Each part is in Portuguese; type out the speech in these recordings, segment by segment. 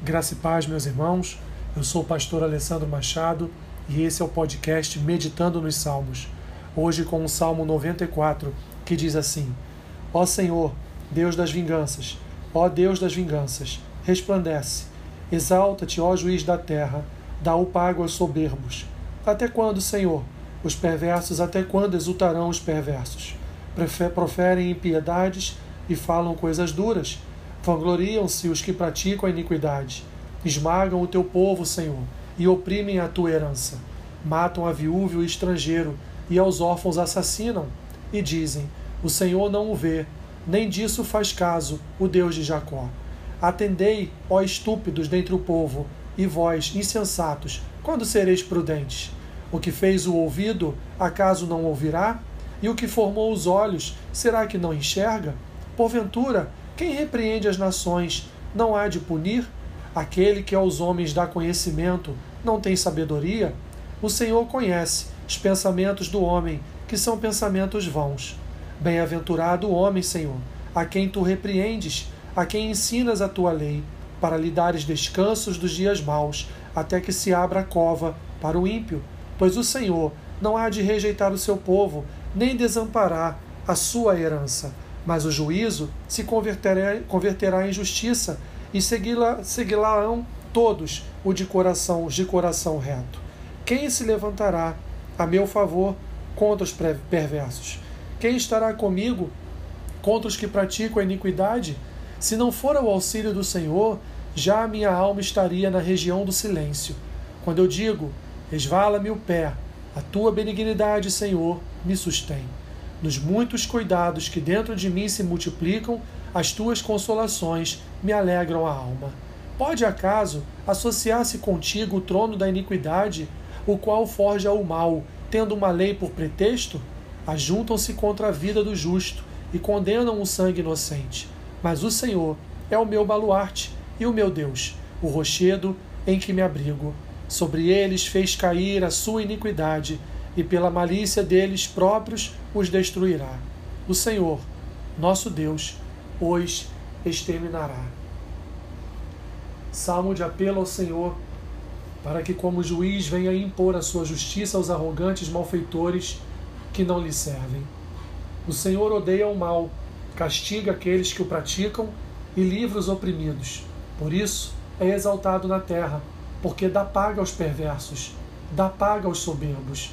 Graça e paz, meus irmãos. Eu sou o pastor Alessandro Machado e esse é o podcast Meditando nos Salmos. Hoje com o Salmo 94, que diz assim: Ó Senhor, Deus das vinganças, ó Deus das vinganças, resplandece. Exalta-te, ó juiz da terra, dá o pago aos soberbos. Até quando, Senhor? Os perversos, até quando exultarão os perversos? Proferem impiedades e falam coisas duras Vangloriam-se os que praticam a iniquidade. Esmagam o teu povo, Senhor, e oprimem a tua herança. Matam a viúva e o estrangeiro, e aos órfãos assassinam. E dizem: O Senhor não o vê, nem disso faz caso o Deus de Jacó. Atendei, ó estúpidos dentre o povo, e vós, insensatos, quando sereis prudentes? O que fez o ouvido, acaso não ouvirá? E o que formou os olhos, será que não enxerga? Porventura, quem repreende as nações não há de punir? Aquele que aos homens dá conhecimento não tem sabedoria? O Senhor conhece os pensamentos do homem, que são pensamentos vãos. Bem-aventurado o homem, Senhor, a quem tu repreendes, a quem ensinas a tua lei, para lhe dares descansos dos dias maus, até que se abra a cova para o ímpio. Pois o Senhor não há de rejeitar o seu povo, nem desamparar a sua herança mas o juízo se converterá, converterá em justiça e segui-la-ão todos o de coração, os de coração reto. Quem se levantará a meu favor contra os perversos? Quem estará comigo contra os que praticam a iniquidade? Se não for o auxílio do Senhor, já a minha alma estaria na região do silêncio. Quando eu digo, resvala-me o pé, a tua benignidade, Senhor, me sustém. Nos muitos cuidados que dentro de mim se multiplicam, as tuas consolações me alegram a alma. Pode acaso associar-se contigo o trono da iniquidade, o qual forja o mal, tendo uma lei por pretexto? Ajuntam-se contra a vida do justo e condenam o sangue inocente. Mas o Senhor é o meu baluarte e o meu Deus, o rochedo em que me abrigo. Sobre eles fez cair a sua iniquidade e pela malícia deles próprios os destruirá. O Senhor, nosso Deus, os exterminará. Salmo de apelo ao Senhor, para que, como juiz, venha impor a sua justiça aos arrogantes malfeitores que não lhe servem. O Senhor odeia o mal, castiga aqueles que o praticam e livra os oprimidos. Por isso é exaltado na terra, porque dá paga aos perversos, dá paga aos soberbos.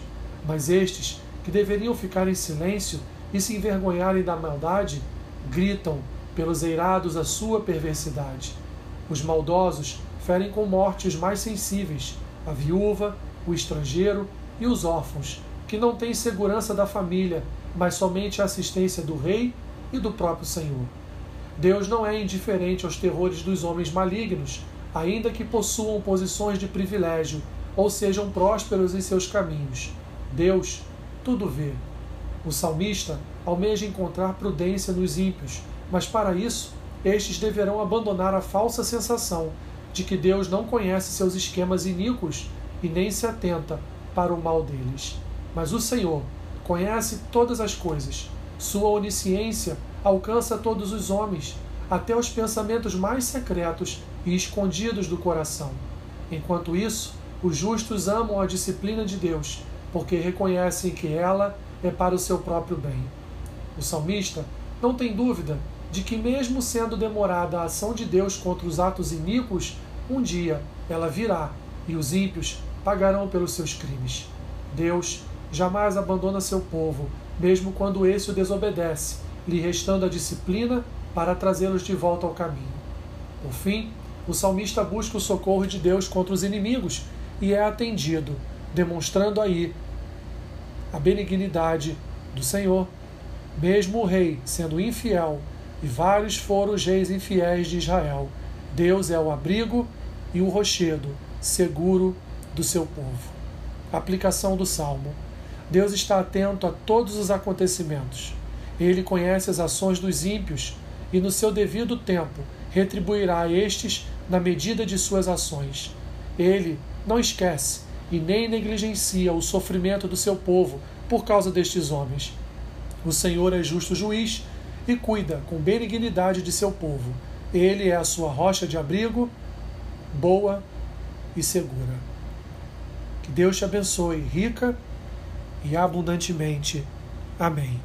Mas estes, que deveriam ficar em silêncio e se envergonharem da maldade, gritam pelos eirados a sua perversidade. Os maldosos ferem com morte os mais sensíveis, a viúva, o estrangeiro e os órfãos, que não têm segurança da família, mas somente a assistência do rei e do próprio Senhor. Deus não é indiferente aos terrores dos homens malignos, ainda que possuam posições de privilégio ou sejam prósperos em seus caminhos. Deus tudo vê. O salmista almeja encontrar prudência nos ímpios, mas para isso, estes deverão abandonar a falsa sensação de que Deus não conhece seus esquemas iníquos e nem se atenta para o mal deles. Mas o Senhor conhece todas as coisas. Sua onisciência alcança todos os homens, até os pensamentos mais secretos e escondidos do coração. Enquanto isso, os justos amam a disciplina de Deus porque reconhecem que ela é para o seu próprio bem. O salmista não tem dúvida de que, mesmo sendo demorada a ação de Deus contra os atos iníquos, um dia ela virá e os ímpios pagarão pelos seus crimes. Deus jamais abandona seu povo, mesmo quando esse o desobedece, lhe restando a disciplina para trazê-los de volta ao caminho. Por fim, o salmista busca o socorro de Deus contra os inimigos e é atendido, demonstrando aí a benignidade do Senhor. Mesmo o rei sendo infiel, e vários foram os reis infiéis de Israel, Deus é o abrigo e o rochedo seguro do seu povo. Aplicação do Salmo. Deus está atento a todos os acontecimentos. Ele conhece as ações dos ímpios e, no seu devido tempo, retribuirá a estes na medida de suas ações. Ele não esquece e nem negligencia o sofrimento do seu povo por causa destes homens. O Senhor é justo juiz e cuida com benignidade de seu povo. Ele é a sua rocha de abrigo boa e segura. Que Deus te abençoe rica e abundantemente. Amém.